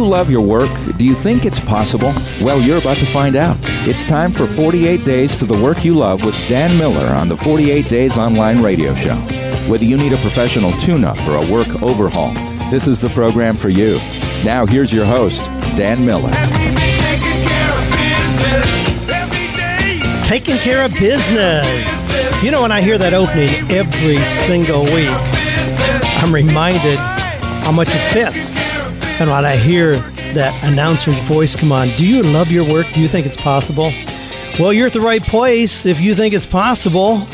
you love your work? Do you think it's possible? Well, you're about to find out. It's time for 48 Days to the Work You Love with Dan Miller on the 48 Days Online Radio Show. Whether you need a professional tune up or a work overhaul, this is the program for you. Now, here's your host, Dan Miller. Taking care of business. You know, when I hear that opening every single week, I'm reminded how much it fits. And when I hear that announcer's voice come on, do you love your work? Do you think it's possible? Well, you're at the right place if you think it's possible.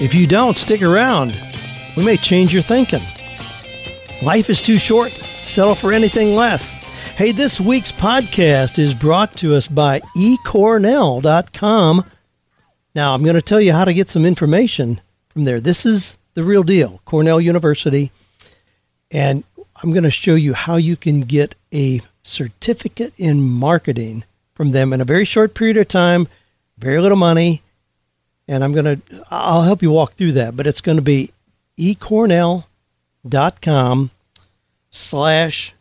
If you don't, stick around. We may change your thinking. Life is too short. Settle for anything less. Hey, this week's podcast is brought to us by ecornell.com. Now, I'm going to tell you how to get some information from there. This is the real deal, Cornell University. And I'm going to show you how you can get a certificate in marketing from them in a very short period of time, very little money. And I'm going to, I'll help you walk through that, but it's going to be ecornell.com slash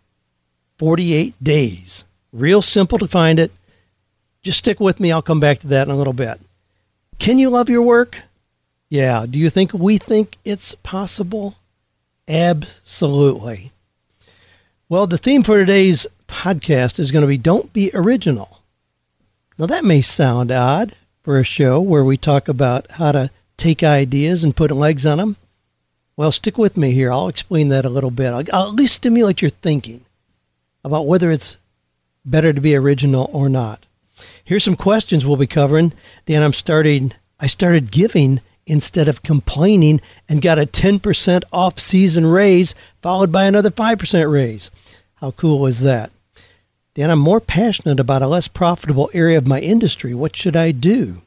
48 days. Real simple to find it. Just stick with me. I'll come back to that in a little bit. Can you love your work? Yeah. Do you think we think it's possible? Absolutely. Well, the theme for today's podcast is going to be Don't Be Original. Now, that may sound odd for a show where we talk about how to take ideas and put legs on them. Well, stick with me here. I'll explain that a little bit. I'll, at least stimulate your thinking about whether it's better to be original or not. Here's some questions we'll be covering. Dan, I'm starting, I started giving instead of complaining and got a 10% off season raise followed by another 5% raise. How cool is that? Dan, I'm more passionate about a less profitable area of my industry. What should I do?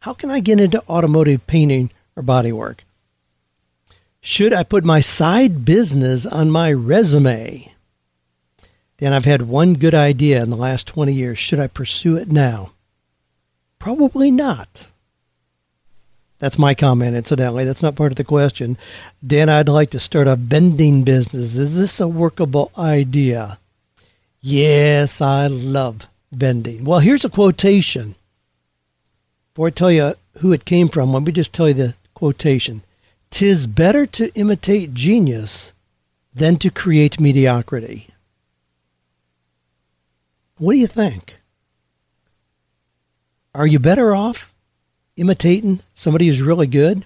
How can I get into automotive painting or bodywork? Should I put my side business on my resume? Dan, I've had one good idea in the last 20 years. Should I pursue it now? Probably not. That's my comment, incidentally. That's not part of the question. Dan, I'd like to start a vending business. Is this a workable idea? Yes, I love vending. Well, here's a quotation. Before I tell you who it came from, let me just tell you the quotation. Tis better to imitate genius than to create mediocrity. What do you think? Are you better off imitating somebody who's really good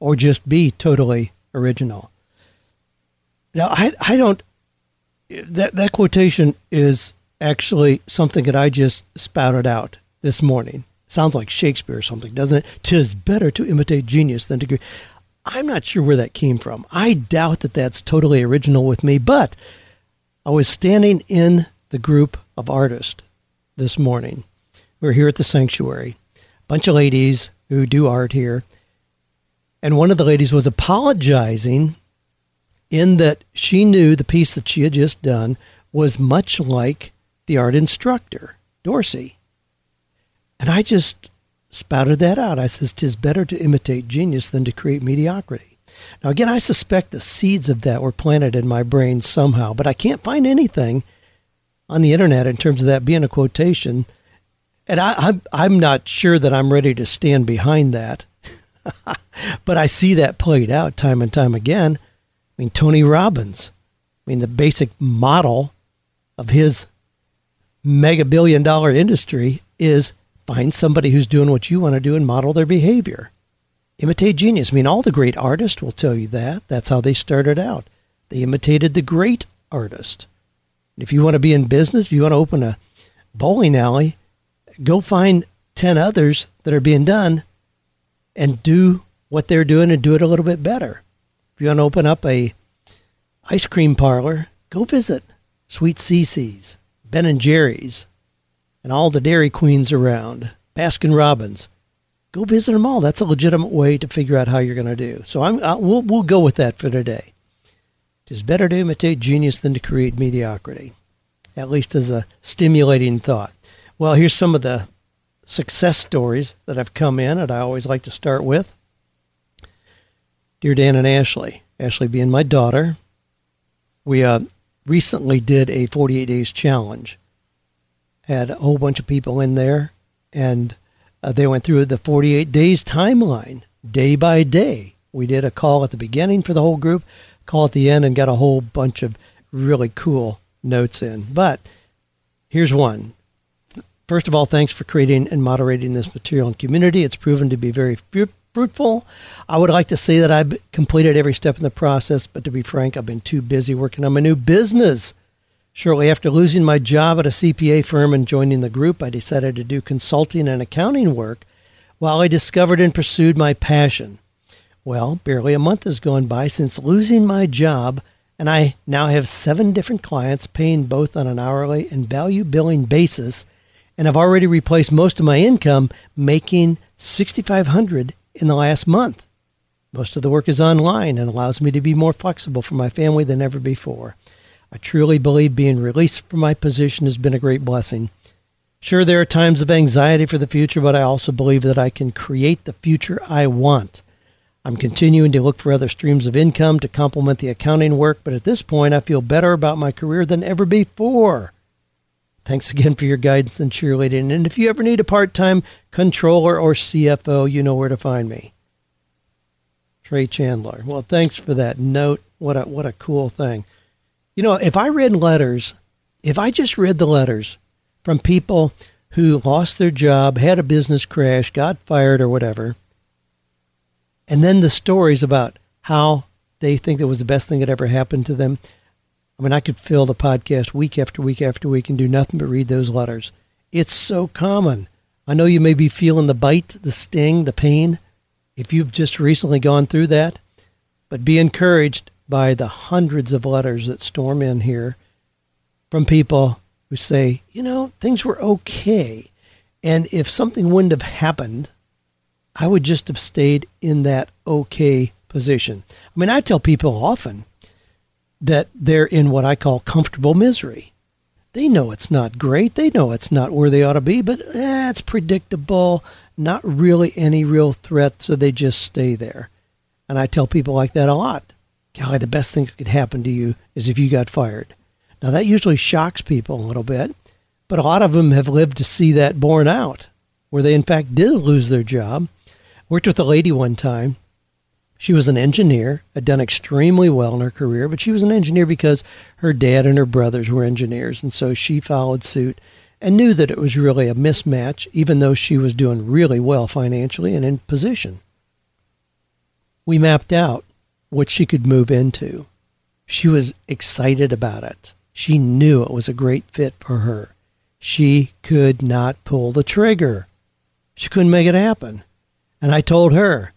or just be totally original. Now, I, I don't, that, that quotation is actually something that I just spouted out this morning. Sounds like Shakespeare or something, doesn't it? Tis better to imitate genius than to. I'm not sure where that came from. I doubt that that's totally original with me, but I was standing in the group of artists this morning. We we're here at the sanctuary, bunch of ladies who do art here. And one of the ladies was apologizing in that she knew the piece that she had just done was much like the art instructor, Dorsey. And I just spouted that out. I says, "Tis better to imitate genius than to create mediocrity." Now, again, I suspect the seeds of that were planted in my brain somehow, but I can't find anything on the internet in terms of that being a quotation and I, I'm I'm not sure that I'm ready to stand behind that, but I see that played out time and time again. I mean, Tony Robbins. I mean, the basic model of his mega billion dollar industry is find somebody who's doing what you want to do and model their behavior. Imitate genius. I mean, all the great artists will tell you that. That's how they started out. They imitated the great artist. If you want to be in business, if you want to open a bowling alley, go find 10 others that are being done and do what they're doing and do it a little bit better. If you want to open up a ice cream parlor, go visit Sweet Cece's, Ben and Jerry's, and all the Dairy Queens around, Baskin Robbins. Go visit them all. That's a legitimate way to figure out how you're going to do. So I'm, I, we'll, we'll go with that for today. It is better to imitate genius than to create mediocrity, at least as a stimulating thought. Well, here's some of the success stories that have come in, and I always like to start with. Dear Dan and Ashley, Ashley being my daughter, we uh, recently did a 48 days challenge. Had a whole bunch of people in there, and uh, they went through the 48 days timeline day by day. We did a call at the beginning for the whole group, call at the end, and got a whole bunch of really cool notes in. But here's one. First of all, thanks for creating and moderating this material and community. It's proven to be very fruitful. I would like to say that I've completed every step in the process, but to be frank, I've been too busy working on my new business. Shortly after losing my job at a CPA firm and joining the group, I decided to do consulting and accounting work while I discovered and pursued my passion. Well, barely a month has gone by since losing my job, and I now have seven different clients paying both on an hourly and value billing basis, and I've already replaced most of my income, making 6500 in the last month. Most of the work is online and allows me to be more flexible for my family than ever before. I truly believe being released from my position has been a great blessing. Sure, there are times of anxiety for the future, but I also believe that I can create the future I want. I'm continuing to look for other streams of income to complement the accounting work, but at this point, I feel better about my career than ever before. Thanks again for your guidance and cheerleading. And if you ever need a part time controller or CFO, you know where to find me. Trey Chandler. Well, thanks for that note. What a what a cool thing. You know, if I read letters, if I just read the letters from people who lost their job, had a business crash, got fired, or whatever. And then the stories about how they think it was the best thing that ever happened to them. I mean, I could fill the podcast week after week after week and do nothing but read those letters. It's so common. I know you may be feeling the bite, the sting, the pain if you've just recently gone through that, but be encouraged by the hundreds of letters that storm in here from people who say, you know, things were okay. And if something wouldn't have happened, I would just have stayed in that okay position. I mean, I tell people often that they're in what I call comfortable misery. They know it's not great. They know it's not where they ought to be, but eh, it's predictable, not really any real threat, so they just stay there. And I tell people like that a lot. Golly, the best thing that could happen to you is if you got fired. Now, that usually shocks people a little bit, but a lot of them have lived to see that borne out, where they in fact did lose their job. Worked with a lady one time. She was an engineer, had done extremely well in her career, but she was an engineer because her dad and her brothers were engineers, and so she followed suit and knew that it was really a mismatch, even though she was doing really well financially and in position. We mapped out what she could move into. She was excited about it. She knew it was a great fit for her. She could not pull the trigger. She couldn't make it happen. And I told her,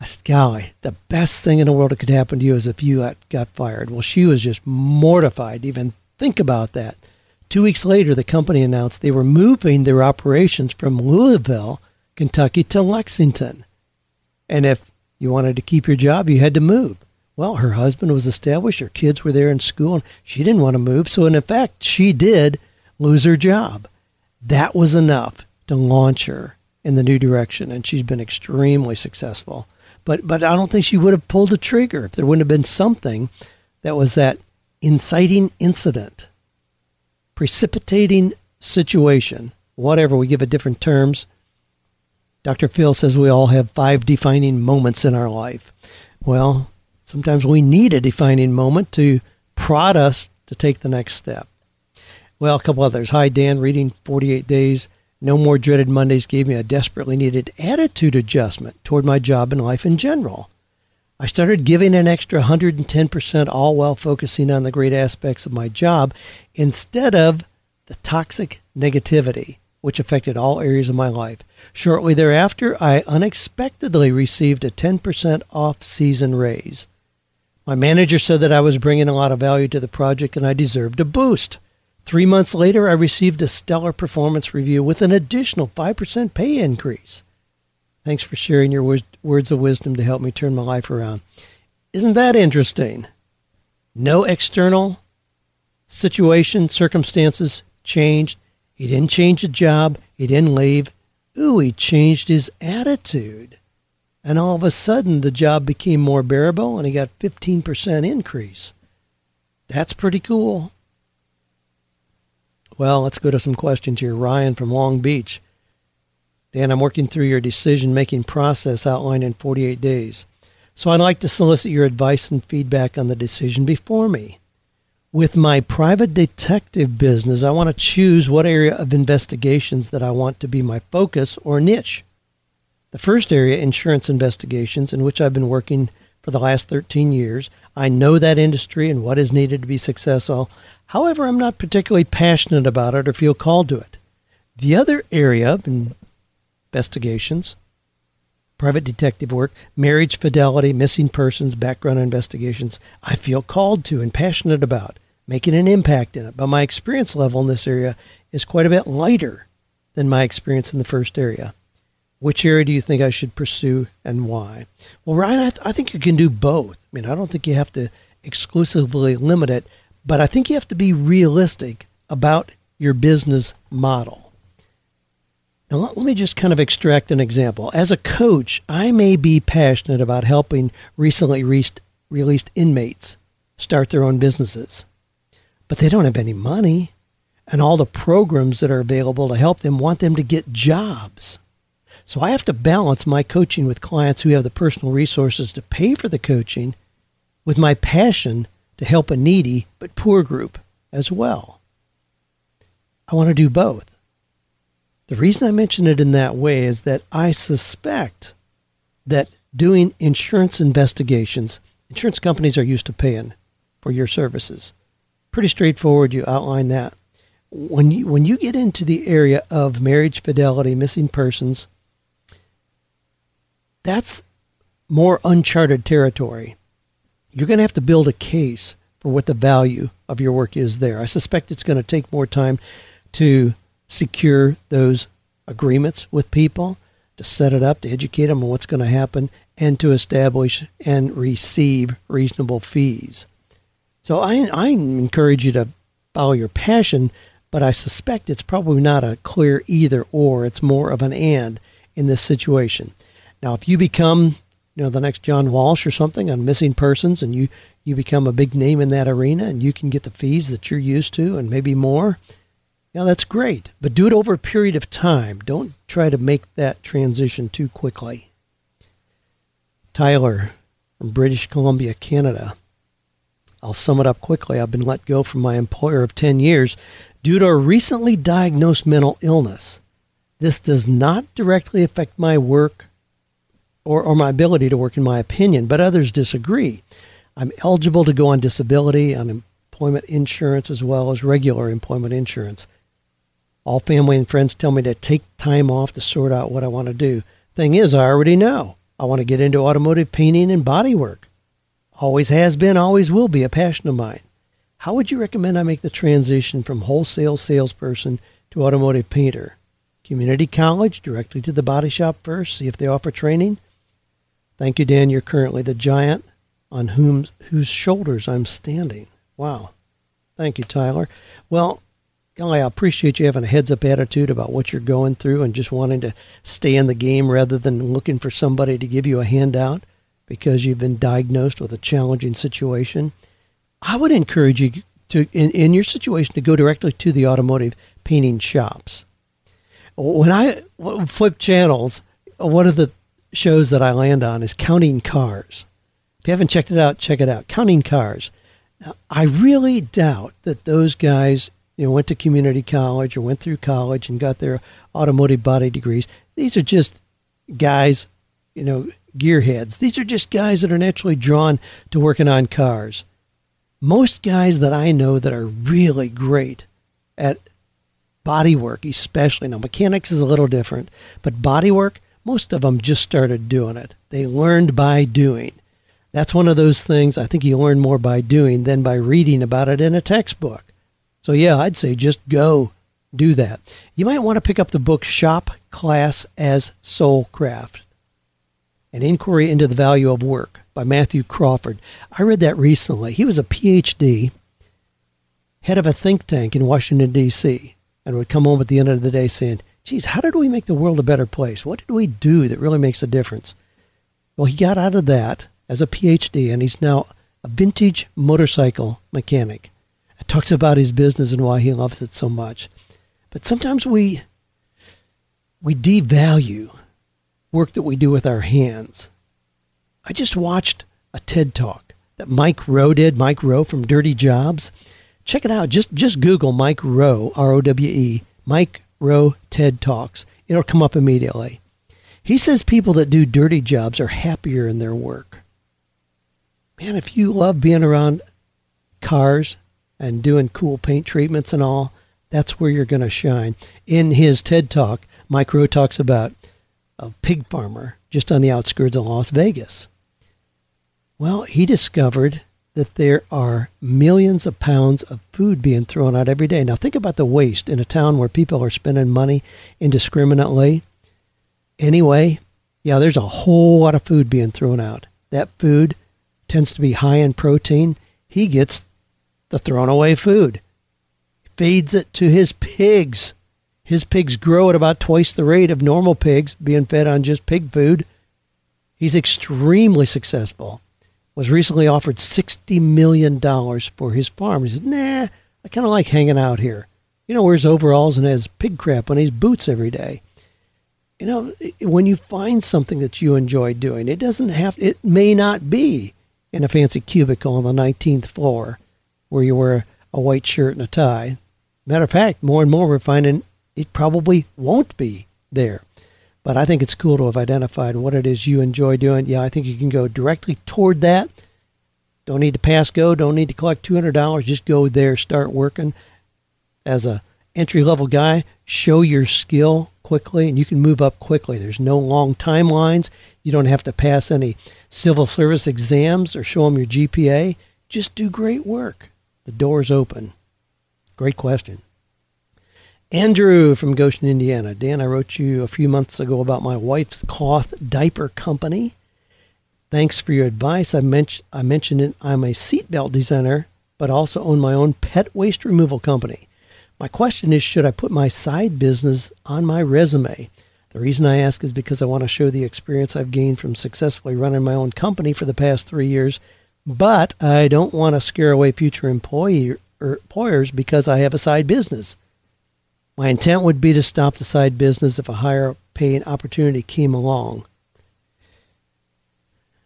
I said, golly, the best thing in the world that could happen to you is if you got, got fired. Well, she was just mortified to even think about that. Two weeks later, the company announced they were moving their operations from Louisville, Kentucky to Lexington. And if you wanted to keep your job, you had to move. Well, her husband was established, her kids were there in school, and she didn't want to move. So, in effect, she did lose her job. That was enough to launch her in the new direction, and she's been extremely successful. But, but I don't think she would have pulled the trigger if there wouldn't have been something that was that inciting incident, precipitating situation, whatever. We give it different terms. Dr. Phil says we all have five defining moments in our life. Well, Sometimes we need a defining moment to prod us to take the next step. Well, a couple others. Hi, Dan, reading 48 Days. No More Dreaded Mondays gave me a desperately needed attitude adjustment toward my job and life in general. I started giving an extra 110% all while focusing on the great aspects of my job instead of the toxic negativity, which affected all areas of my life. Shortly thereafter, I unexpectedly received a 10% off season raise. My manager said that I was bringing a lot of value to the project and I deserved a boost. Three months later, I received a stellar performance review with an additional 5% pay increase. Thanks for sharing your words of wisdom to help me turn my life around. Isn't that interesting? No external situation, circumstances changed. He didn't change the job. He didn't leave. Ooh, he changed his attitude. And all of a sudden, the job became more bearable and he got 15% increase. That's pretty cool. Well, let's go to some questions here. Ryan from Long Beach. Dan, I'm working through your decision making process outlined in 48 days. So I'd like to solicit your advice and feedback on the decision before me. With my private detective business, I want to choose what area of investigations that I want to be my focus or niche. The first area, insurance investigations, in which I've been working for the last 13 years. I know that industry and what is needed to be successful. However, I'm not particularly passionate about it or feel called to it. The other area of investigations, private detective work, marriage fidelity, missing persons, background investigations, I feel called to and passionate about, making an impact in it. But my experience level in this area is quite a bit lighter than my experience in the first area. Which area do you think I should pursue and why? Well, Ryan, I, th- I think you can do both. I mean, I don't think you have to exclusively limit it, but I think you have to be realistic about your business model. Now, let, let me just kind of extract an example. As a coach, I may be passionate about helping recently re- released inmates start their own businesses, but they don't have any money, and all the programs that are available to help them want them to get jobs. So I have to balance my coaching with clients who have the personal resources to pay for the coaching with my passion to help a needy but poor group as well. I want to do both. The reason I mention it in that way is that I suspect that doing insurance investigations, insurance companies are used to paying for your services. Pretty straightforward, you outline that. When you, when you get into the area of marriage fidelity, missing persons, that's more uncharted territory. You're going to have to build a case for what the value of your work is there. I suspect it's going to take more time to secure those agreements with people, to set it up, to educate them on what's going to happen, and to establish and receive reasonable fees. So I, I encourage you to follow your passion, but I suspect it's probably not a clear either or. It's more of an and in this situation. Now, if you become, you know, the next John Walsh or something on missing persons, and you you become a big name in that arena, and you can get the fees that you're used to, and maybe more, yeah, that's great. But do it over a period of time. Don't try to make that transition too quickly. Tyler from British Columbia, Canada. I'll sum it up quickly. I've been let go from my employer of 10 years due to a recently diagnosed mental illness. This does not directly affect my work or, or my ability to work, in my opinion, but others disagree. I'm eligible to go on disability, unemployment insurance, as well as regular employment insurance. All family and friends tell me to take time off to sort out what I want to do. Thing is, I already know. I want to get into automotive painting and body work. Always has been, always will be a passion of mine. How would you recommend I make the transition from wholesale salesperson to automotive painter? Community college, directly to the body shop first, see if they offer training? Thank you, Dan. You're currently the giant on whom, whose shoulders I'm standing. Wow. Thank you, Tyler. Well, I appreciate you having a heads up attitude about what you're going through and just wanting to stay in the game rather than looking for somebody to give you a handout because you've been diagnosed with a challenging situation. I would encourage you to, in, in your situation, to go directly to the automotive painting shops. When I flip channels, one of the shows that I land on is Counting Cars. If you haven't checked it out, check it out. Counting Cars. Now, I really doubt that those guys, you know, went to community college or went through college and got their automotive body degrees. These are just guys, you know, gearheads. These are just guys that are naturally drawn to working on cars. Most guys that I know that are really great at body work, especially now mechanics is a little different, but body work, most of them just started doing it. They learned by doing. That's one of those things I think you learn more by doing than by reading about it in a textbook. So, yeah, I'd say just go do that. You might want to pick up the book Shop Class as Soul Craft An Inquiry into the Value of Work by Matthew Crawford. I read that recently. He was a PhD, head of a think tank in Washington, D.C., and would come home at the end of the day saying, geez, how did we make the world a better place? What did we do that really makes a difference? Well, he got out of that as a PhD, and he's now a vintage motorcycle mechanic. It talks about his business and why he loves it so much. But sometimes we we devalue work that we do with our hands. I just watched a TED talk that Mike Rowe did, Mike Rowe from Dirty Jobs. Check it out. Just just Google Mike Rowe, R O W E, Mike Rowe TED Talks. It'll come up immediately. He says people that do dirty jobs are happier in their work. Man, if you love being around cars and doing cool paint treatments and all, that's where you're going to shine. In his TED Talk, Mike Rowe talks about a pig farmer just on the outskirts of Las Vegas. Well, he discovered that there are millions of pounds of food being thrown out every day. Now, think about the waste in a town where people are spending money indiscriminately. Anyway, yeah, there's a whole lot of food being thrown out. That food tends to be high in protein. He gets the thrown away food, feeds it to his pigs. His pigs grow at about twice the rate of normal pigs being fed on just pig food. He's extremely successful. Was recently offered $60 million for his farm. He said, nah, I kind of like hanging out here. You know, wears overalls and has pig crap on his boots every day. You know, when you find something that you enjoy doing, it doesn't have, it may not be in a fancy cubicle on the 19th floor where you wear a white shirt and a tie. Matter of fact, more and more we're finding it probably won't be there. But I think it's cool to have identified what it is you enjoy doing. Yeah, I think you can go directly toward that. Don't need to pass go, don't need to collect $200. Just go there, start working as a entry level guy, show your skill quickly and you can move up quickly. There's no long timelines. You don't have to pass any civil service exams or show them your GPA. Just do great work. The door's open. Great question. Andrew from Goshen, Indiana. Dan, I wrote you a few months ago about my wife's cloth diaper company. Thanks for your advice. I, men- I mentioned it. I'm a seatbelt designer, but also own my own pet waste removal company. My question is should I put my side business on my resume? The reason I ask is because I want to show the experience I've gained from successfully running my own company for the past three years, but I don't want to scare away future employee, er, employers because I have a side business. My intent would be to stop the side business if a higher paying opportunity came along.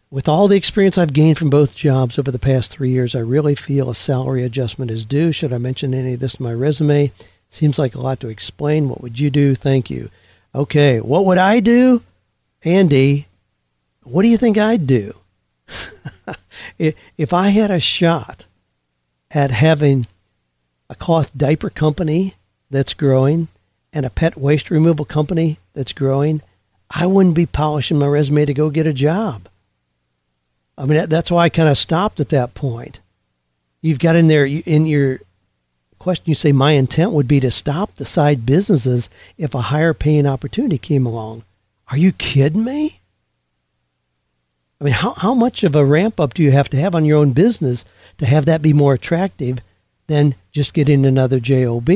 With all the experience I've gained from both jobs over the past three years, I really feel a salary adjustment is due. Should I mention any of this in my resume? Seems like a lot to explain. What would you do? Thank you. Okay, what would I do? Andy, what do you think I'd do? if I had a shot at having a cloth diaper company that's growing and a pet waste removal company that's growing, I wouldn't be polishing my resume to go get a job. I mean, that's why I kind of stopped at that point. You've got in there in your question, you say, My intent would be to stop the side businesses if a higher paying opportunity came along. Are you kidding me? I mean, how, how much of a ramp up do you have to have on your own business to have that be more attractive than just getting another JOB?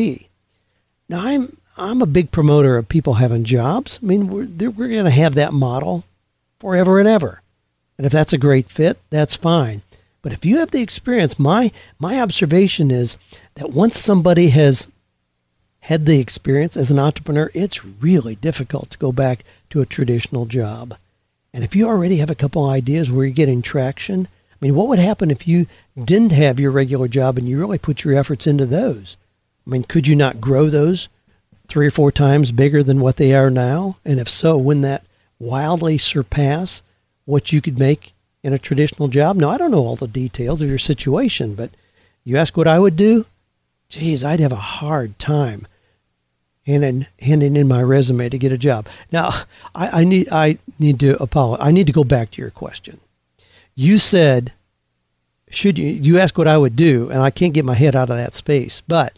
Now, I'm I'm a big promoter of people having jobs. I mean, we're we're going to have that model forever and ever, and if that's a great fit, that's fine. But if you have the experience, my my observation is that once somebody has had the experience as an entrepreneur, it's really difficult to go back to a traditional job. And if you already have a couple ideas where you're getting traction, I mean, what would happen if you didn't have your regular job and you really put your efforts into those? I mean, could you not grow those three or four times bigger than what they are now? And if so, wouldn't that wildly surpass what you could make in a traditional job? Now, I don't know all the details of your situation, but you ask what I would do? Geez, I'd have a hard time handing, handing in my resume to get a job. Now, I, I need I need to apologize. I need to go back to your question. You said, should you? You ask what I would do, and I can't get my head out of that space. But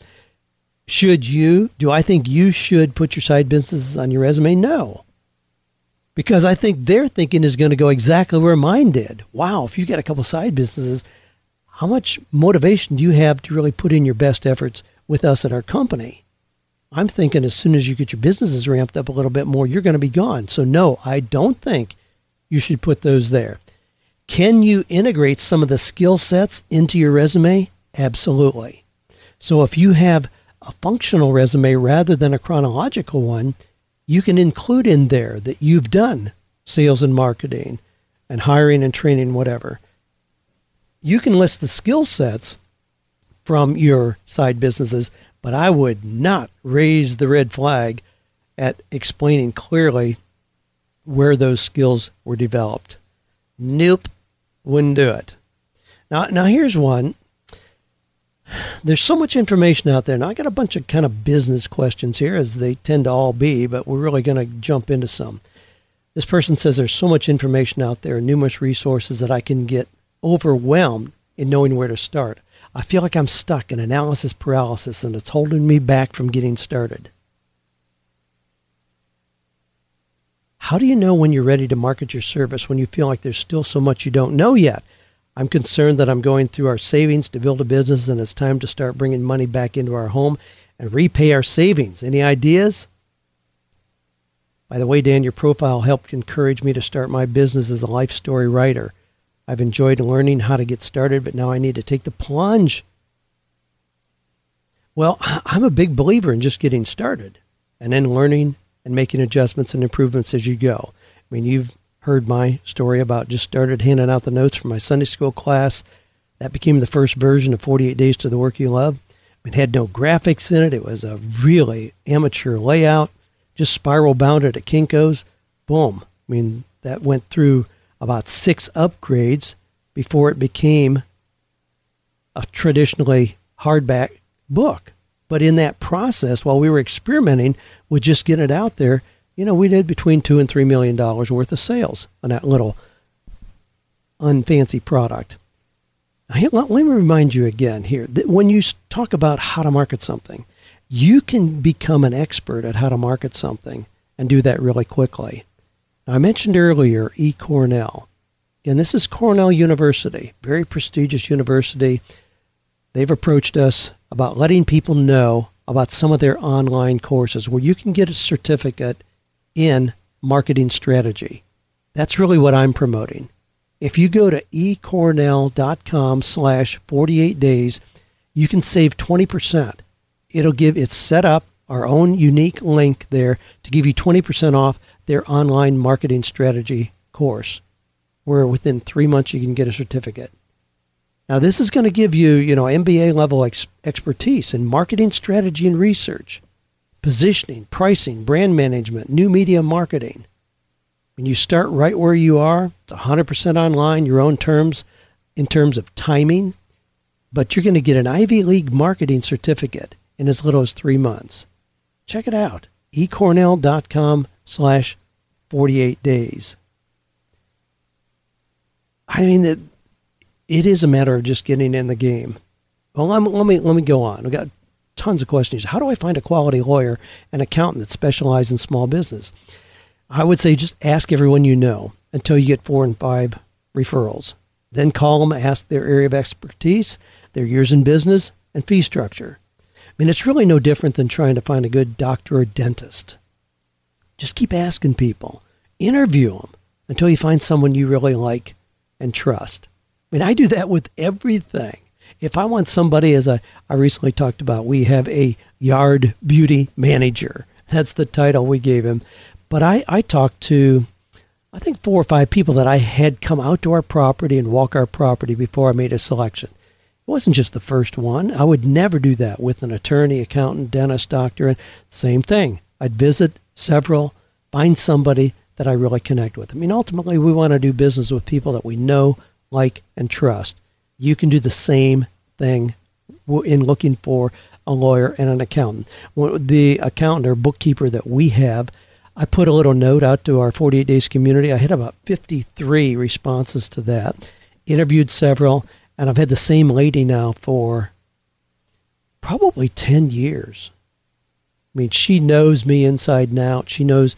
should you? Do I think you should put your side businesses on your resume? No. Because I think their thinking is going to go exactly where mine did. Wow, if you get a couple side businesses, how much motivation do you have to really put in your best efforts with us at our company? I'm thinking as soon as you get your businesses ramped up a little bit more, you're going to be gone. So, no, I don't think you should put those there. Can you integrate some of the skill sets into your resume? Absolutely. So if you have a functional resume rather than a chronological one, you can include in there that you've done sales and marketing and hiring and training, whatever. You can list the skill sets from your side businesses, but I would not raise the red flag at explaining clearly where those skills were developed. Nope, wouldn't do it. Now, now here's one there's so much information out there. Now, I got a bunch of kind of business questions here, as they tend to all be, but we're really going to jump into some. This person says there's so much information out there, numerous resources that I can get overwhelmed in knowing where to start. I feel like I'm stuck in analysis paralysis and it's holding me back from getting started. How do you know when you're ready to market your service when you feel like there's still so much you don't know yet? I'm concerned that I'm going through our savings to build a business and it's time to start bringing money back into our home and repay our savings. Any ideas? By the way, Dan, your profile helped encourage me to start my business as a life story writer. I've enjoyed learning how to get started, but now I need to take the plunge. Well, I'm a big believer in just getting started and then learning and making adjustments and improvements as you go. I mean, you've heard my story about just started handing out the notes for my Sunday school class. That became the first version of 48 Days to the Work You Love. It had no graphics in it. It was a really amateur layout, just spiral bounded at Kinko's. Boom. I mean, that went through about six upgrades before it became a traditionally hardback book. But in that process, while we were experimenting with just getting it out there, you know, we did between two and three million dollars worth of sales on that little unfancy product. Let me remind you again here that when you talk about how to market something, you can become an expert at how to market something and do that really quickly. Now, I mentioned earlier eCornell. Again, this is Cornell University, very prestigious university. They've approached us about letting people know about some of their online courses where you can get a certificate in marketing strategy. That's really what I'm promoting. If you go to ecornell.com slash 48 days, you can save 20%. It'll give, it's set up our own unique link there to give you 20% off their online marketing strategy course, where within three months you can get a certificate. Now, this is going to give you, you know, MBA level ex- expertise in marketing strategy and research positioning, pricing, brand management, new media marketing. When you start right where you are, it's 100% online, your own terms in terms of timing, but you're going to get an Ivy League marketing certificate in as little as three months. Check it out, ecornell.com slash 48 days. I mean, it, it is a matter of just getting in the game. Well, let me, let me, go on. I've got tons of questions. How do I find a quality lawyer and accountant that specialize in small business? I would say just ask everyone you know until you get four and five referrals. Then call them, ask their area of expertise, their years in business, and fee structure. I mean, it's really no different than trying to find a good doctor or dentist. Just keep asking people, interview them until you find someone you really like and trust. I mean, I do that with everything if I want somebody, as I, I recently talked about, we have a yard beauty manager. That's the title we gave him. But I, I talked to, I think, four or five people that I had come out to our property and walk our property before I made a selection. It wasn't just the first one. I would never do that with an attorney, accountant, dentist, doctor, and same thing. I'd visit several, find somebody that I really connect with. I mean, ultimately, we want to do business with people that we know, like, and trust you can do the same thing in looking for a lawyer and an accountant. The accountant or bookkeeper that we have, I put a little note out to our 48 Days community. I had about 53 responses to that, interviewed several, and I've had the same lady now for probably 10 years. I mean, she knows me inside and out. She knows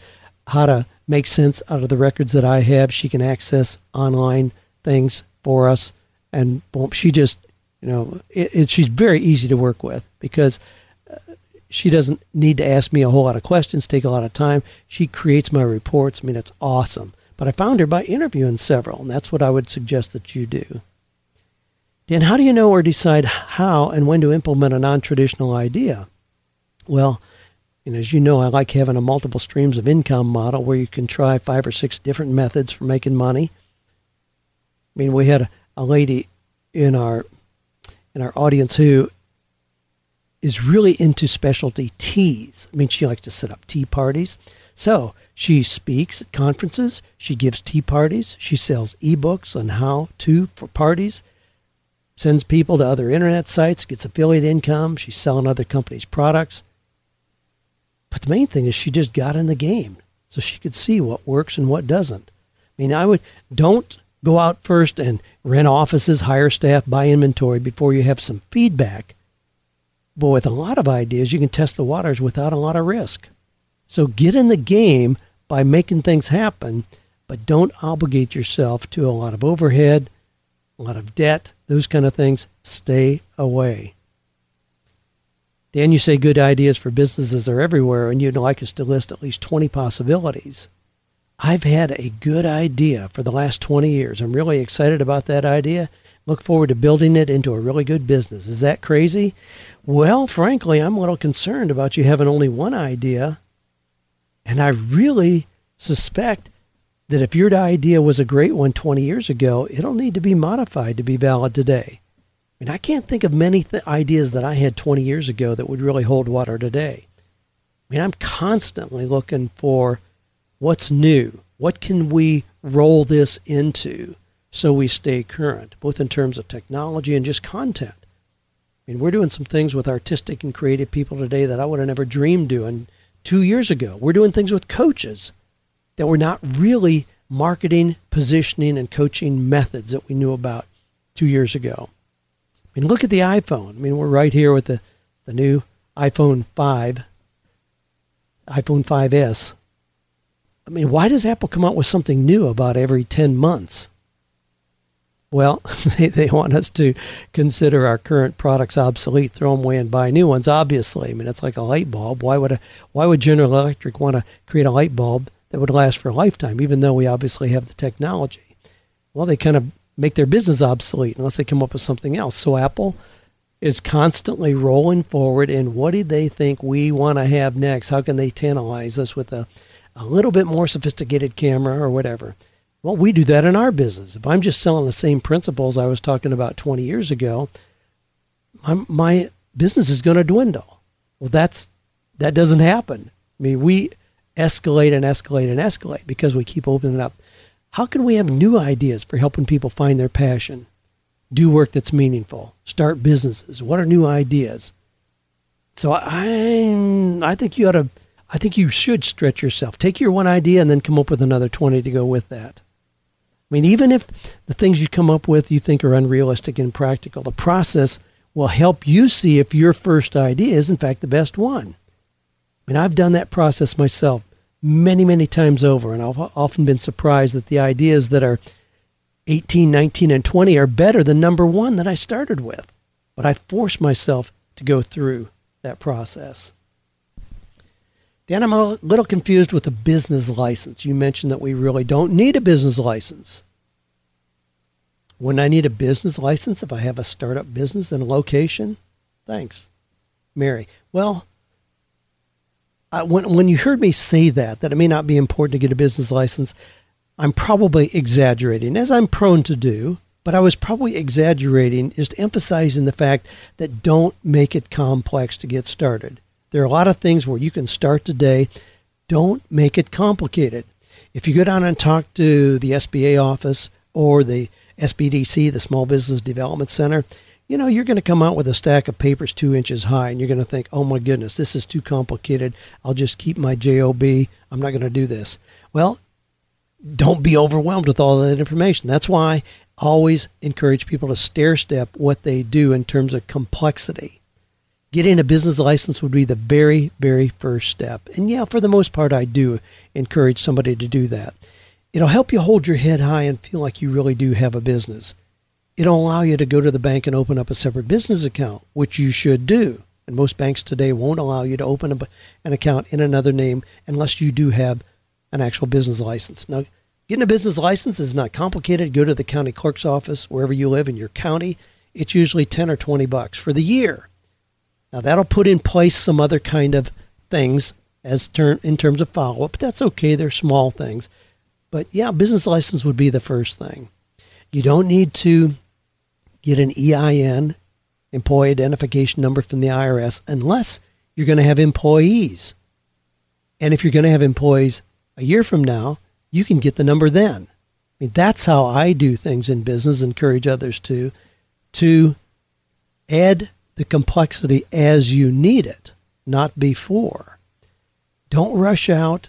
how to make sense out of the records that I have. She can access online things for us and boom, she just, you know, it, she's very easy to work with because uh, she doesn't need to ask me a whole lot of questions, take a lot of time. She creates my reports. I mean, it's awesome. but I found her by interviewing several, and that's what I would suggest that you do. Dan, how do you know or decide how and when to implement a non traditional idea? Well, and as you know, I like having a multiple streams of income model where you can try five or six different methods for making money. I mean, we had a lady in our in our audience who is really into specialty teas. I mean, she likes to set up tea parties. So she speaks at conferences, she gives tea parties, she sells ebooks on how to for parties, sends people to other internet sites, gets affiliate income, she's selling other companies' products. But the main thing is she just got in the game so she could see what works and what doesn't. I mean, I would don't go out first and rent offices, hire staff, buy inventory before you have some feedback. But with a lot of ideas, you can test the waters without a lot of risk. So get in the game by making things happen, but don't obligate yourself to a lot of overhead, a lot of debt, those kind of things. Stay away. Dan, you say good ideas for businesses are everywhere, and you'd like us to list at least 20 possibilities. I've had a good idea for the last 20 years. I'm really excited about that idea. Look forward to building it into a really good business. Is that crazy? Well, frankly, I'm a little concerned about you having only one idea. And I really suspect that if your idea was a great one 20 years ago, it'll need to be modified to be valid today. I mean, I can't think of many th- ideas that I had 20 years ago that would really hold water today. I mean, I'm constantly looking for what's new. What can we roll this into so we stay current, both in terms of technology and just content? I mean, we're doing some things with artistic and creative people today that I would have never dreamed doing two years ago. We're doing things with coaches that were not really marketing, positioning, and coaching methods that we knew about two years ago. I mean, look at the iPhone. I mean, we're right here with the, the new iPhone 5, iPhone 5S. I mean, why does Apple come out with something new about every 10 months? Well, they, they want us to consider our current products obsolete, throw them away, and buy new ones. Obviously, I mean it's like a light bulb. Why would a, why would General Electric want to create a light bulb that would last for a lifetime, even though we obviously have the technology? Well, they kind of make their business obsolete unless they come up with something else. So Apple is constantly rolling forward. And what do they think we want to have next? How can they tantalize us with a, a little bit more sophisticated camera or whatever? Well, we do that in our business. If I'm just selling the same principles I was talking about 20 years ago, my, my business is going to dwindle. Well, that's that doesn't happen. I mean, we escalate and escalate and escalate because we keep opening up how can we have new ideas for helping people find their passion, do work that's meaningful, start businesses? What are new ideas? So I, I think you ought to, I think you should stretch yourself. Take your one idea and then come up with another 20 to go with that. I mean, even if the things you come up with you think are unrealistic and practical, the process will help you see if your first idea is, in fact, the best one. I mean, I've done that process myself many, many times over. And I've often been surprised that the ideas that are 18, 19, and 20 are better than number one that I started with. But I force myself to go through that process. Dan, I'm a little confused with a business license. You mentioned that we really don't need a business license. When I need a business license, if I have a startup business and a location, thanks, Mary. Well, when when you heard me say that that it may not be important to get a business license, I'm probably exaggerating, as I'm prone to do. But I was probably exaggerating, just emphasizing the fact that don't make it complex to get started. There are a lot of things where you can start today. Don't make it complicated. If you go down and talk to the SBA office or the SBDC, the Small Business Development Center, you know, you're going to come out with a stack of papers two inches high and you're going to think, oh my goodness, this is too complicated. I'll just keep my JOB. I'm not going to do this. Well, don't be overwhelmed with all that information. That's why I always encourage people to stair step what they do in terms of complexity. Getting a business license would be the very, very first step. And yeah, for the most part, I do encourage somebody to do that. It'll help you hold your head high and feel like you really do have a business it'll allow you to go to the bank and open up a separate business account, which you should do. And most banks today won't allow you to open an account in another name unless you do have an actual business license. Now, Getting a business license is not complicated. Go to the county clerk's office wherever you live in your county. It's usually 10 or 20 bucks for the year. Now that'll put in place some other kind of things as ter- in terms of follow up, but that's okay. They're small things. But yeah, business license would be the first thing. You don't need to get an EIN, employee identification number from the IRS, unless you're going to have employees. And if you're going to have employees a year from now, you can get the number then. I mean, that's how I do things in business, encourage others to, to add the complexity as you need it, not before. Don't rush out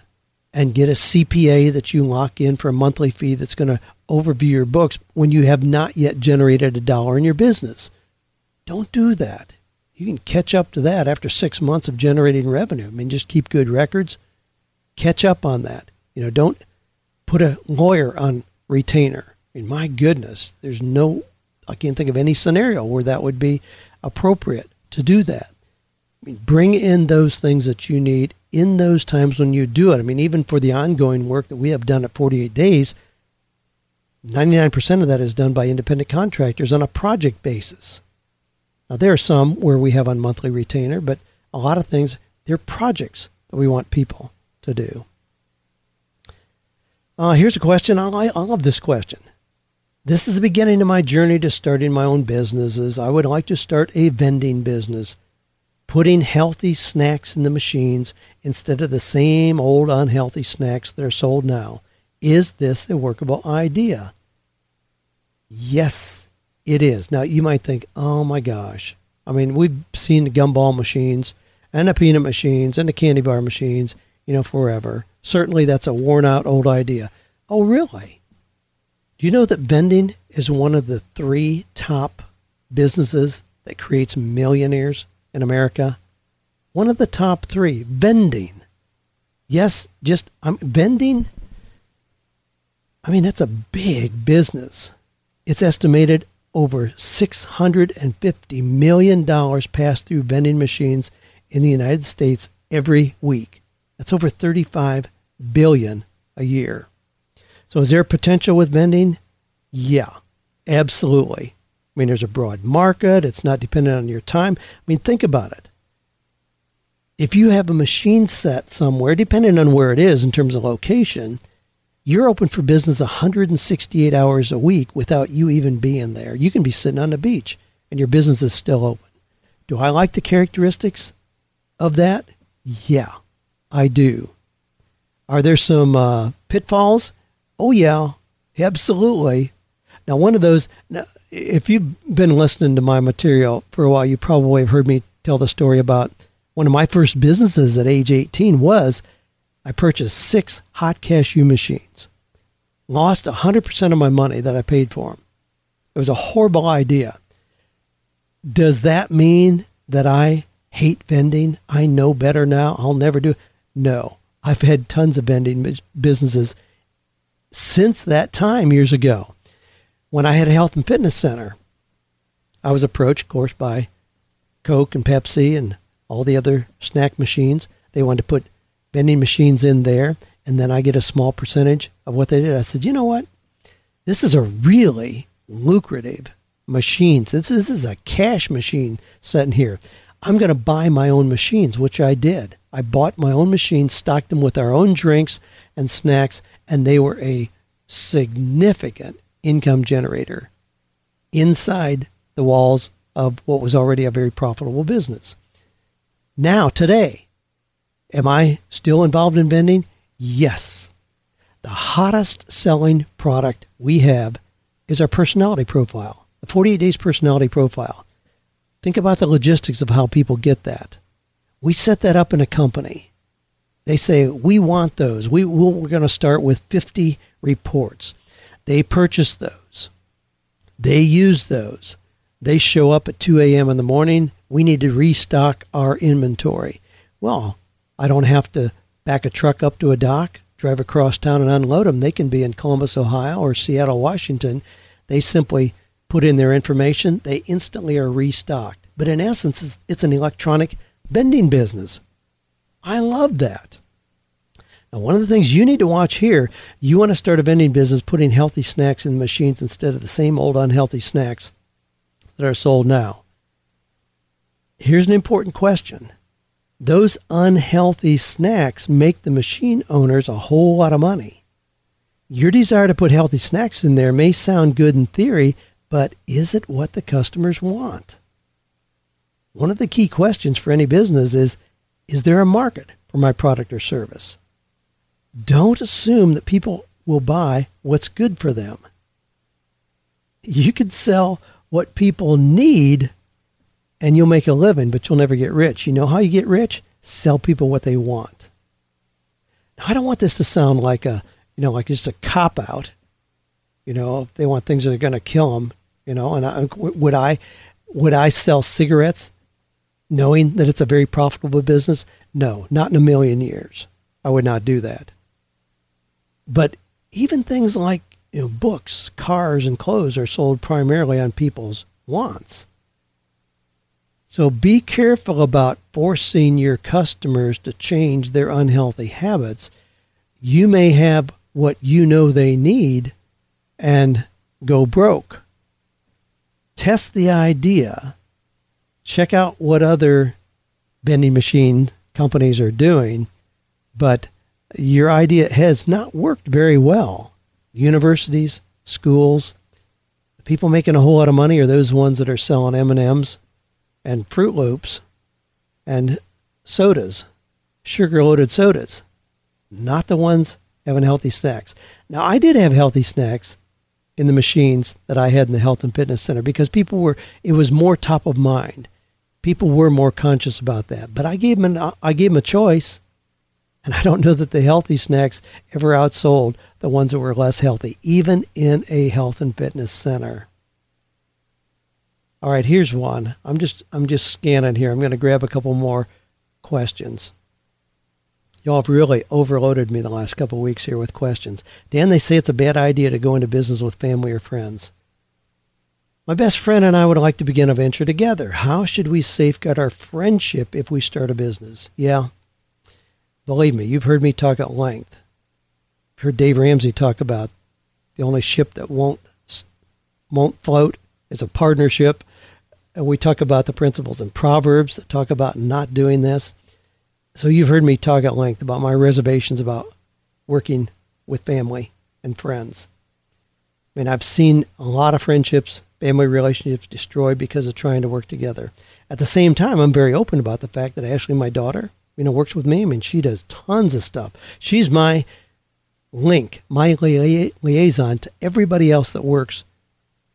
and get a CPA that you lock in for a monthly fee that's going to overview your books when you have not yet generated a dollar in your business. Don't do that. You can catch up to that after six months of generating revenue. I mean, just keep good records, catch up on that. You know, don't put a lawyer on retainer. I mean, my goodness, there's no, I can't think of any scenario where that would be appropriate to do that. I mean, bring in those things that you need in those times when you do it. I mean, even for the ongoing work that we have done at 48 days, 99% of that is done by independent contractors on a project basis. Now, there are some where we have on monthly retainer, but a lot of things, they're projects that we want people to do. Uh, here's a question. I, I love this question. This is the beginning of my journey to starting my own businesses. I would like to start a vending business, putting healthy snacks in the machines instead of the same old unhealthy snacks that are sold now. Is this a workable idea? Yes, it is. Now, you might think, oh my gosh. I mean, we've seen the gumball machines and the peanut machines and the candy bar machines, you know, forever. Certainly that's a worn out old idea. Oh, really? Do you know that vending is one of the three top businesses that creates millionaires in America? One of the top three, vending. Yes, just I'm vending. I mean, that's a big business. It's estimated over $650 million pass through vending machines in the United States every week. That's over 35 billion a year. So is there potential with vending? Yeah, absolutely. I mean, there's a broad market. It's not dependent on your time. I mean, think about it. If you have a machine set somewhere, depending on where it is in terms of location, you're open for business 168 hours a week without you even being there. You can be sitting on the beach and your business is still open. Do I like the characteristics of that? Yeah, I do. Are there some uh, pitfalls? Oh, yeah, absolutely. Now, one of those, now, if you've been listening to my material for a while, you probably have heard me tell the story about one of my first businesses at age 18 was I purchased six hot cashew machines. Lost 100% of my money that I paid for them. It was a horrible idea. Does that mean that I hate vending? I know better now. I'll never do. No. I've had tons of vending businesses since that time years ago. When I had a health and fitness center, I was approached, of course, by Coke and Pepsi and all the other snack machines. They wanted to put vending machines in there, and then I get a small percentage of what they did. I said, you know what? This is a really lucrative machine. This, this is a cash machine sitting here. I'm going to buy my own machines, which I did. I bought my own machines, stocked them with our own drinks and snacks, and they were a significant income generator inside the walls of what was already a very profitable business. Now, today, am I still involved in vending? Yes. The hottest selling product we have is our personality profile, the 48 days personality profile. Think about the logistics of how people get that. We set that up in a company. They say, we want those. We, we're going to start with 50 reports. They purchase those. They use those. They show up at 2 a.m. in the morning. We need to restock our inventory. Well, I don't have to back a truck up to a dock, drive across town and unload them. They can be in Columbus, Ohio or Seattle, Washington. They simply put in their information. They instantly are restocked. But in essence, it's, an electronic vending business. I love that. Now, one of the things you need to watch here, you want to start a vending business putting healthy snacks in the machines instead of the same old unhealthy snacks that are sold now. Here's an important question. Those unhealthy snacks make the machine owners a whole lot of money. Your desire to put healthy snacks in there may sound good in theory, but is it what the customers want? One of the key questions for any business is Is there a market for my product or service? Don't assume that people will buy what's good for them. You could sell what people need and you'll make a living, but you'll never get rich. You know how you get rich? Sell people what they want. Now, I don't want this to sound like a, you know, like just a cop out. You know, they want things that are going to kill them. You know, and I, would I, would I sell cigarettes, knowing that it's a very profitable business? No, not in a million years. I would not do that. But even things like you know, books, cars, and clothes are sold primarily on people's wants. So be careful about forcing your customers to change their unhealthy habits. You may have what you know they need and go broke. Test the idea. Check out what other vending machine companies are doing, but your idea has not worked very well. Universities, schools, the people making a whole lot of money are those ones that are selling M&Ms and Froot Loops and sodas, sugar-loaded sodas, not the ones having healthy snacks. Now, I did have healthy snacks in the machines that I had in the health and fitness center because people were it was more top of mind. People were more conscious about that. But I gave them an, I gave them a choice. And I don't know that the healthy snacks ever outsold the ones that were less healthy, even in a health and fitness center. All right, here's one. I'm just I'm just scanning here. I'm going to grab a couple more questions. Y'all have really overloaded me the last couple weeks here with questions. Dan, they say it's a bad idea to go into business with family or friends. My best friend and I would like to begin a venture together. How should we safeguard our friendship if we start a business? Yeah, Believe me, you've heard me talk at length. You've heard Dave Ramsey talk about the only ship that won't won't float is a partnership. And we talk about the principles in Proverbs that talk about not doing this. So you've heard me talk at length about my reservations about working with family and friends. I mean, I've seen a lot of friendships, family relationships destroyed because of trying to work together. At the same time, I'm very open about the fact that Ashley, my daughter, you know, works with me. I mean, she does tons of stuff. She's my link, my lia- liaison to everybody else that works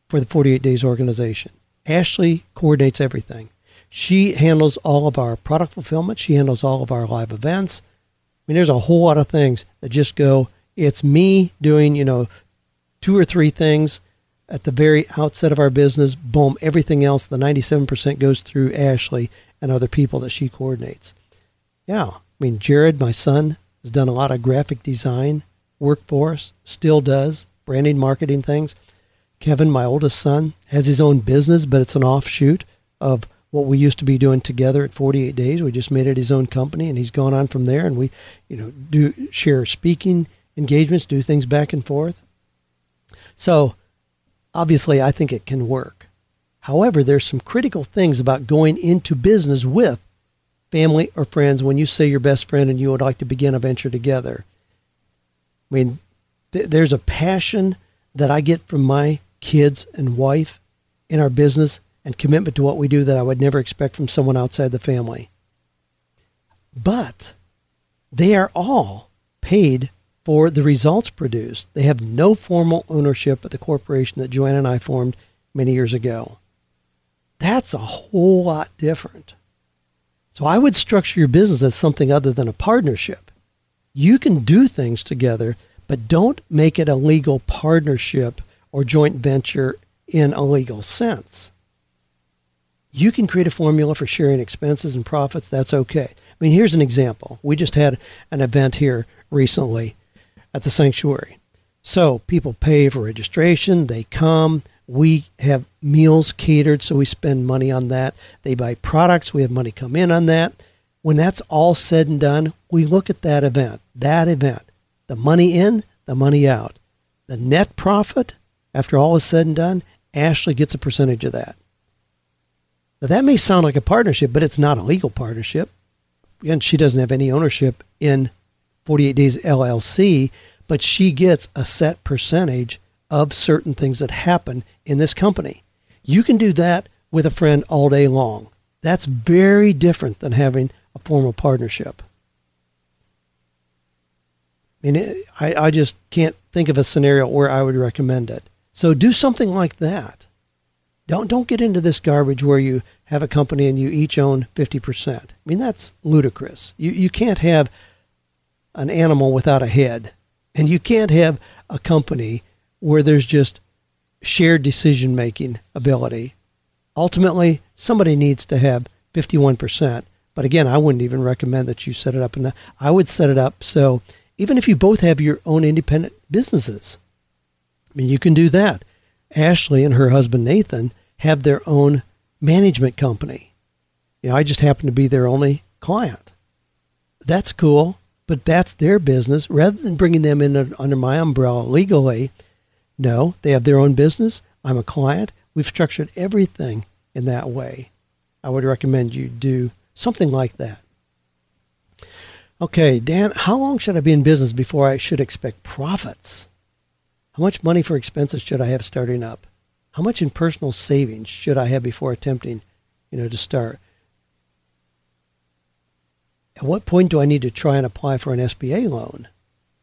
for the 48 Days organization. Ashley coordinates everything. She handles all of our product fulfillment. She handles all of our live events. I mean, there's a whole lot of things that just go, it's me doing, you know, two or three things at the very outset of our business. Boom, everything else, the 97% goes through Ashley and other people that she coordinates. Yeah. I mean, Jared, my son, has done a lot of graphic design work for us, still does, branding, marketing things. Kevin, my oldest son, has his own business, but it's an offshoot of what we used to be doing together at 48 Days. We just made it his own company, and he's gone on from there. And we, you know, do share speaking engagements, do things back and forth. So, obviously, I think it can work. However, there's some critical things about going into business with family or friends when you say your best friend and you would like to begin a venture together. I mean, th- there's a passion that I get from my kids and wife in our business and commitment to what we do that I would never expect from someone outside the family. But they are all paid for the results produced. They have no formal ownership at the corporation that Joanne and I formed many years ago. That's a whole lot different. So I would structure your business as something other than a partnership. You can do things together, but don't make it a legal partnership or joint venture in a legal sense. You can create a formula for sharing expenses and profits. That's okay. I mean, here's an example. We just had an event here recently at the sanctuary. So people pay for registration, they come, we have meals catered, so we spend money on that. They buy products, we have money come in on that. when that's all said and done, we look at that event, that event, the money in, the money out. The net profit, after all is said and done, Ashley gets a percentage of that. Now, that may sound like a partnership, but it's not a legal partnership. And she doesn't have any ownership in 48 Days LLC, but she gets a set percentage of certain things that happen in this company. You can do that with a friend all day long. That's very different than having a formal partnership. I mean, I, I just can't think of a scenario where I would recommend it. So do something like that. Don't don't get into this garbage where you have a company and you each own 50%. I mean, that's ludicrous. You you can't have an animal without a head. And you can't have a company where there's just shared decision making ability. Ultimately, somebody needs to have 51%. But again, I wouldn't even recommend that you set it up in that. I would set it up so even if you both have your own independent businesses, I mean, you can do that. Ashley and her husband Nathan have their own management company. You know, I just happen to be their only client. That's cool, but that's their business. Rather than bringing them in under my umbrella legally, no, they have their own business. I'm a client. We've structured everything in that way. I would recommend you do something like that. Okay, Dan, how long should I be in business before I should expect profits? How much money for expenses should I have starting up? How much in personal savings should I have before attempting, you know, to start? At what point do I need to try and apply for an SBA loan?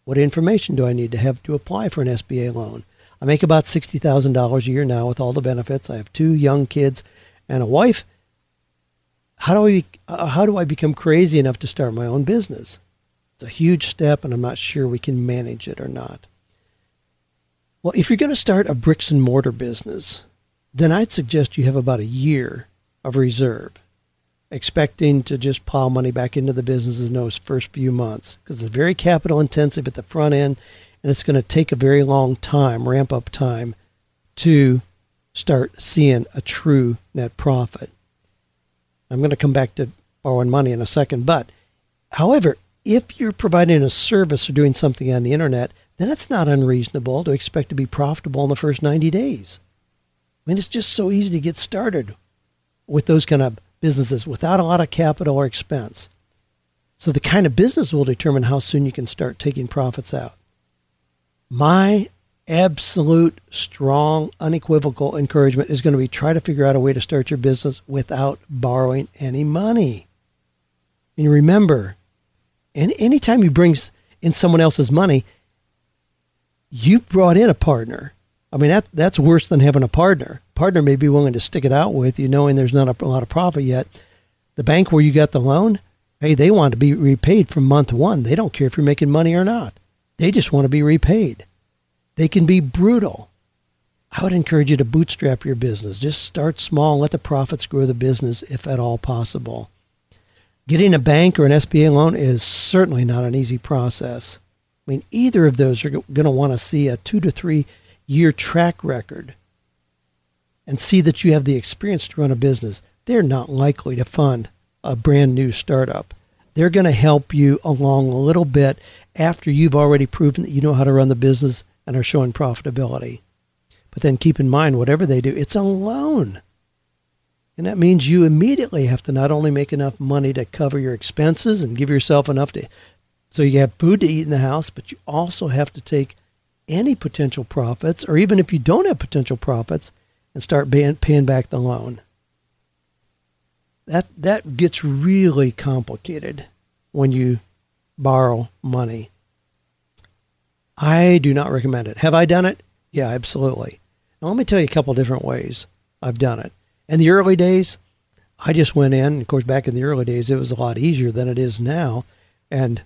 What information do I need to have to apply for an SBA loan? I make about $60,000 a year now with all the benefits. I have two young kids and a wife. How do I uh, how do I become crazy enough to start my own business? It's a huge step and I'm not sure we can manage it or not. Well, if you're going to start a bricks and mortar business, then I'd suggest you have about a year of reserve, expecting to just pile money back into the business in those first few months because it's very capital intensive at the front end and it's going to take a very long time, ramp up time, to start seeing a true net profit. I'm going to come back to borrowing money in a second, but however, if you're providing a service or doing something on the internet, then it's not unreasonable to expect to be profitable in the first 90 days. I mean, it's just so easy to get started with those kind of businesses without a lot of capital or expense. So the kind of business will determine how soon you can start taking profits out. My absolute, strong, unequivocal encouragement is going to be try to figure out a way to start your business without borrowing any money. And remember, any anytime you bring in someone else's money, you brought in a partner. I mean, that that's worse than having a partner. Partner may be willing to stick it out with you, knowing there's not a, a lot of profit yet. The bank where you got the loan, hey, they want to be repaid from month one. They don't care if you're making money or not. They just want to be repaid. They can be brutal. I would encourage you to bootstrap your business. Just start small and let the profits grow the business if at all possible. Getting a bank or an SBA loan is certainly not an easy process. I mean, either of those are going to want to see a two to three year track record and see that you have the experience to run a business. They're not likely to fund a brand new startup. They're going to help you along a little bit after you've already proven that you know how to run the business and are showing profitability. But then keep in mind, whatever they do, it's a loan. And that means you immediately have to not only make enough money to cover your expenses and give yourself enough to so you have food to eat in the house, but you also have to take any potential profits, or even if you don't have potential profits, and start paying, paying back the loan. That that gets really complicated when you borrow money. I do not recommend it. Have I done it? Yeah, absolutely. Now let me tell you a couple different ways I've done it. In the early days, I just went in. Of course, back in the early days, it was a lot easier than it is now, and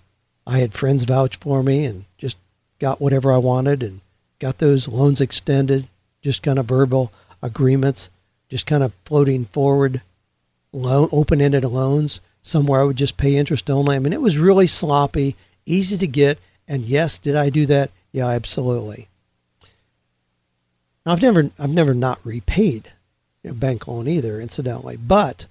I had friends vouch for me and just got whatever I wanted and got those loans extended, just kind of verbal agreements, just kind of floating forward loan open-ended loans. Somewhere I would just pay interest only. I mean, it was really sloppy, easy to get, and yes, did I do that? Yeah, absolutely. Now, I've never I've never not repaid a bank loan either, incidentally, but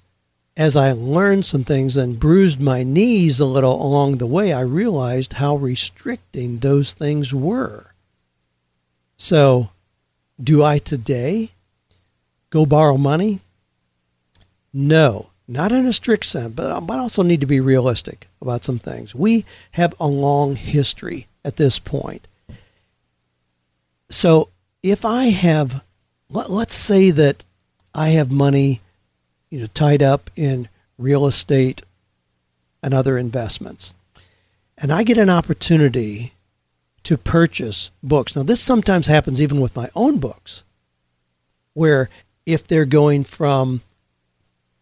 as I learned some things and bruised my knees a little along the way, I realized how restricting those things were. So, do I today go borrow money? No, not in a strict sense, but I also need to be realistic about some things. We have a long history at this point. So, if I have, let, us say that I have money you know, tied up in real estate and other investments. And I get an opportunity to purchase books. Now, this sometimes happens even with my own books, where if they're going from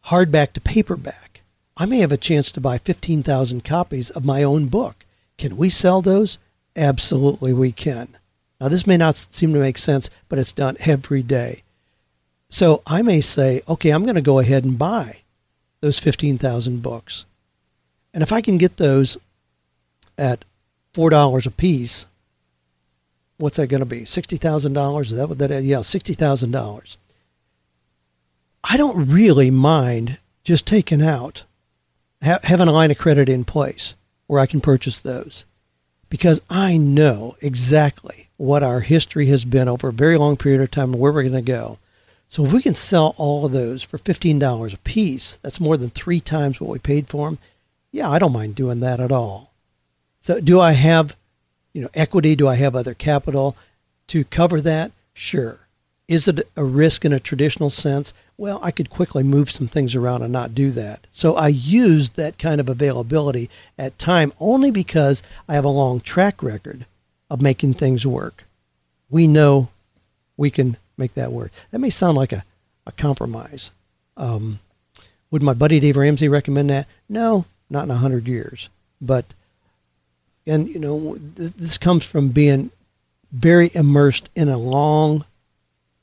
hardback to paperback, I may have a chance to buy 15,000 copies of my own book. Can we sell those? Absolutely, we can. Now, this may not seem to make sense, but it's done every day. So I may say, okay, I'm going to go ahead and buy those 15,000 books. And if I can get those at $4 a piece, what's that going to be? $60,000? Is that what that is? Yeah, $60,000. I don't really mind just taking out, ha- having a line of credit in place where I can purchase those because I know exactly what our history has been over a very long period of time and where we're going to go. So if we can sell all of those for $15 a piece, that's more than three times what we paid for them. Yeah, I don't mind doing that at all. So do I have, you know, equity? Do I have other capital to cover that? Sure. Is it a risk in a traditional sense? Well, I could quickly move some things around and not do that. So I used that kind of availability at time only because I have a long track record of making things work. We know we can make that work. That may sound like a, a compromise. Um, would my buddy Dave Ramsey recommend that? No, not in a hundred years. But, and you know, th- this comes from being very immersed in a long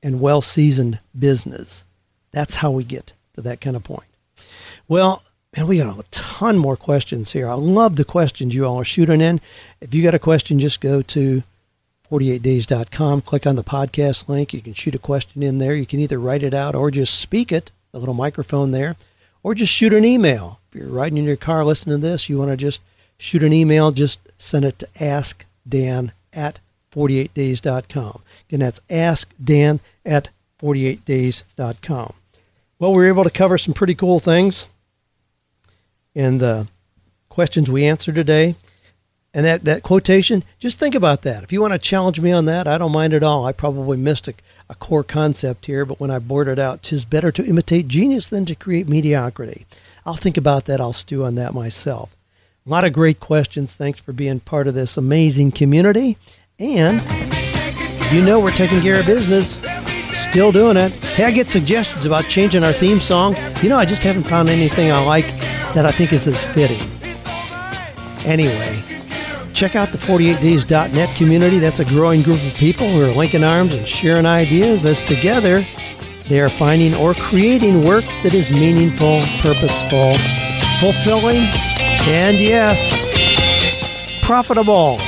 and well seasoned business. That's how we get to that kind of point. Well, man, we got a ton more questions here. I love the questions you all are shooting in. If you got a question, just go to 48days.com. Click on the podcast link. You can shoot a question in there. You can either write it out or just speak it, the little microphone there, or just shoot an email. If you're riding in your car listening to this, you want to just shoot an email, just send it to askdan at 48days.com. Again, that's askdan at 48days.com. Well, we were able to cover some pretty cool things in the questions we answered today. And that, that quotation, just think about that. If you want to challenge me on that, I don't mind at all. I probably missed a, a core concept here, but when I bored out, tis better to imitate genius than to create mediocrity. I'll think about that. I'll stew on that myself. A lot of great questions. Thanks for being part of this amazing community. And you know we're taking care of business. Still doing it. Hey, I get suggestions about changing our theme song. You know, I just haven't found anything I like that I think is as fitting. Anyway, Check out the 48days.net community. That's a growing group of people who are linking arms and sharing ideas as together they are finding or creating work that is meaningful, purposeful, fulfilling, and yes, profitable.